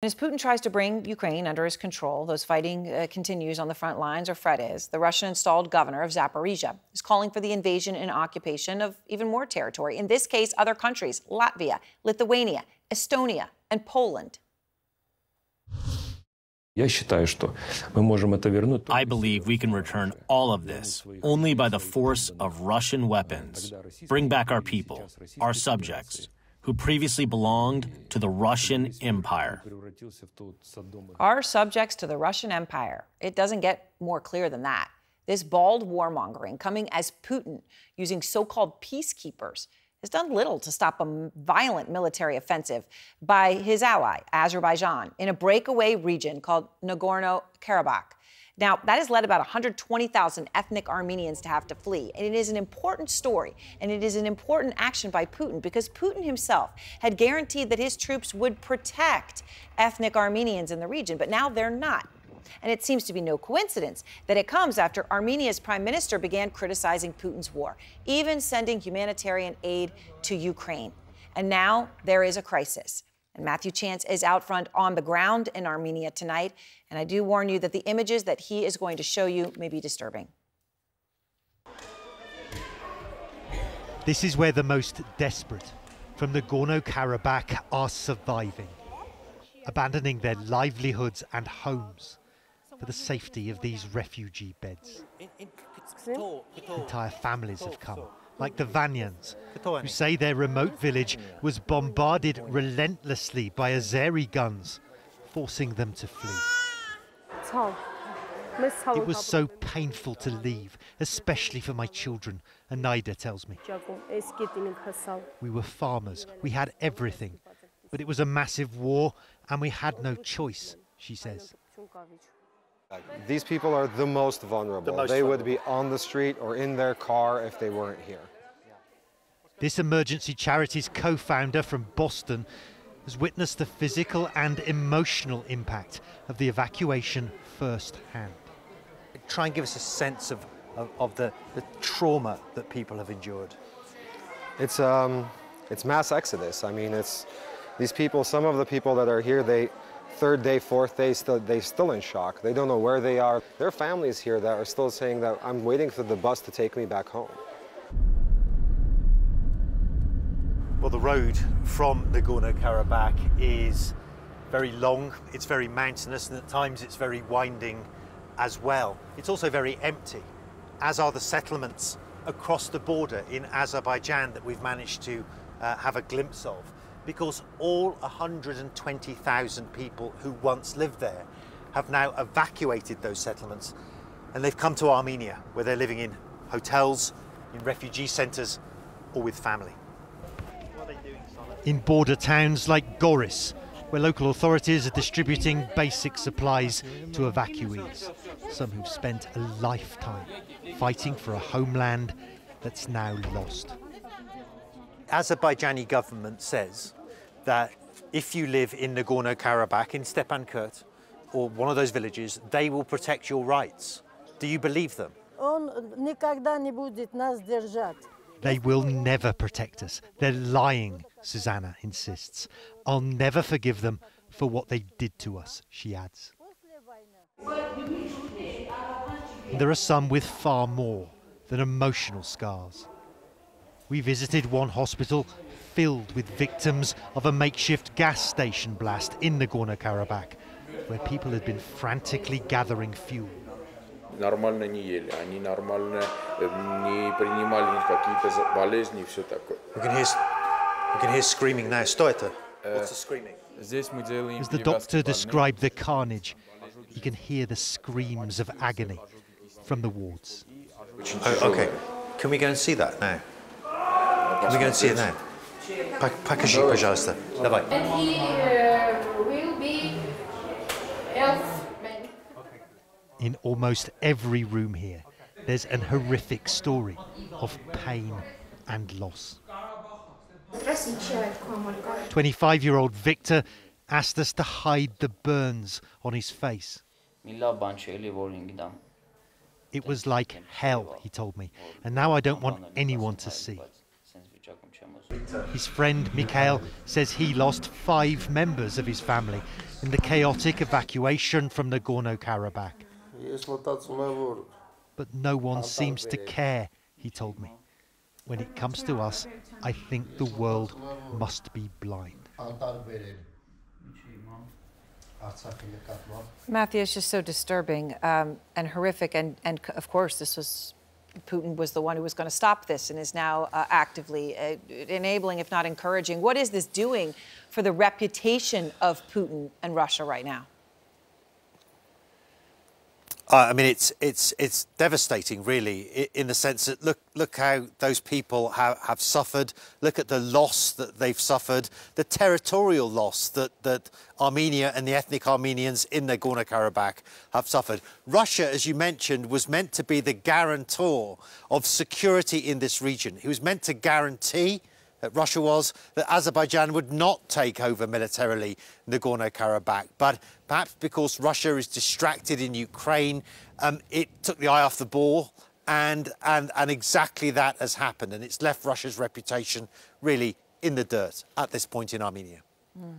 As Putin tries to bring Ukraine under his control, those fighting uh, continues on the front lines, or Fred is the Russian installed governor of Zaporizhia, is calling for the invasion and occupation of even more territory. In this case, other countries Latvia, Lithuania, Estonia, and Poland. I believe we can return all of this only by the force of Russian weapons. Bring back our people, our subjects, who previously belonged to the Russian Empire. Our subjects to the Russian Empire. It doesn't get more clear than that. This bald warmongering coming as Putin using so called peacekeepers has done little to stop a violent military offensive by his ally, Azerbaijan, in a breakaway region called Nagorno Karabakh. Now, that has led about 120,000 ethnic Armenians to have to flee. And it is an important story, and it is an important action by Putin because Putin himself had guaranteed that his troops would protect ethnic Armenians in the region, but now they're not. And it seems to be no coincidence that it comes after Armenia's prime minister began criticizing Putin's war, even sending humanitarian aid to Ukraine. And now there is a crisis. And Matthew Chance is out front on the ground in Armenia tonight. And I do warn you that the images that he is going to show you may be disturbing. This is where the most desperate from Nagorno Karabakh are surviving, abandoning their livelihoods and homes for the safety of these refugee beds. Entire families have come, like the Vanyans, who say their remote village was bombarded relentlessly by Azeri guns, forcing them to flee. It was so painful to leave, especially for my children, Anaida tells me. We were farmers, we had everything, but it was a massive war and we had no choice, she says. These people are the most vulnerable. The most they vulnerable. would be on the street or in their car if they weren't here. This emergency charity's co founder from Boston has witnessed the physical and emotional impact of the evacuation firsthand. Try and give us a sense of, of, of the, the trauma that people have endured. It's, um, it's mass exodus. I mean, it's these people, some of the people that are here, they, third day, fourth day, still, they're still in shock. They don't know where they are. There are families here that are still saying that I'm waiting for the bus to take me back home. Well, the road from Nagorno-Karabakh is very long, it's very mountainous, and at times it's very winding as well. It's also very empty, as are the settlements across the border in Azerbaijan that we've managed to uh, have a glimpse of because all 120,000 people who once lived there have now evacuated those settlements and they've come to Armenia where they're living in hotels, in refugee centres or with family. In border towns like Goris, where local authorities are distributing basic supplies to evacuees, some who've spent a lifetime fighting for a homeland that's now lost. Azerbaijani government says that if you live in Nagorno-Karabakh, in Stepanakert, or one of those villages, they will protect your rights. Do you believe them? They will never protect us. They're lying, Susanna insists. I'll never forgive them for what they did to us, she adds. There are some with far more than emotional scars. We visited one hospital filled with victims of a makeshift gas station blast in Nagorno-Karabakh, where people had been frantically gathering fuel. нормально не ели, они нормально не принимали какие-то болезни и все такое. We can hear, we can hear screaming now. Что это? What's the screaming? Здесь мы делаем As the doctor described the carnage, you can hear the screams of agony from the wards. Oh, okay. Can we go and see that now? Can we go and see it now? Покажи, пожалуйста. Давай. In almost every room here, there's an horrific story of pain and loss. 25 year old Victor asked us to hide the burns on his face. It was like hell, he told me, and now I don't want anyone to see. His friend Mikhail says he lost five members of his family in the chaotic evacuation from Nagorno-Karabakh. But no one seems to care, he told me. When it comes to us, I think the world must be blind. Matthew, it's just so disturbing um, and horrific. And, and of course, this was Putin was the one who was going to stop this and is now uh, actively uh, enabling, if not encouraging. What is this doing for the reputation of Putin and Russia right now? Uh, I mean, it's it's it's devastating, really, in the sense that look look how those people have, have suffered. Look at the loss that they've suffered, the territorial loss that that Armenia and the ethnic Armenians in Nagorno-Karabakh have suffered. Russia, as you mentioned, was meant to be the guarantor of security in this region. He was meant to guarantee that Russia was that Azerbaijan would not take over militarily Nagorno-Karabakh. But perhaps because Russia is distracted in Ukraine, um, it took the eye off the ball. And, and, and exactly that has happened. And it's left Russia's reputation really in the dirt at this point in Armenia. Mm.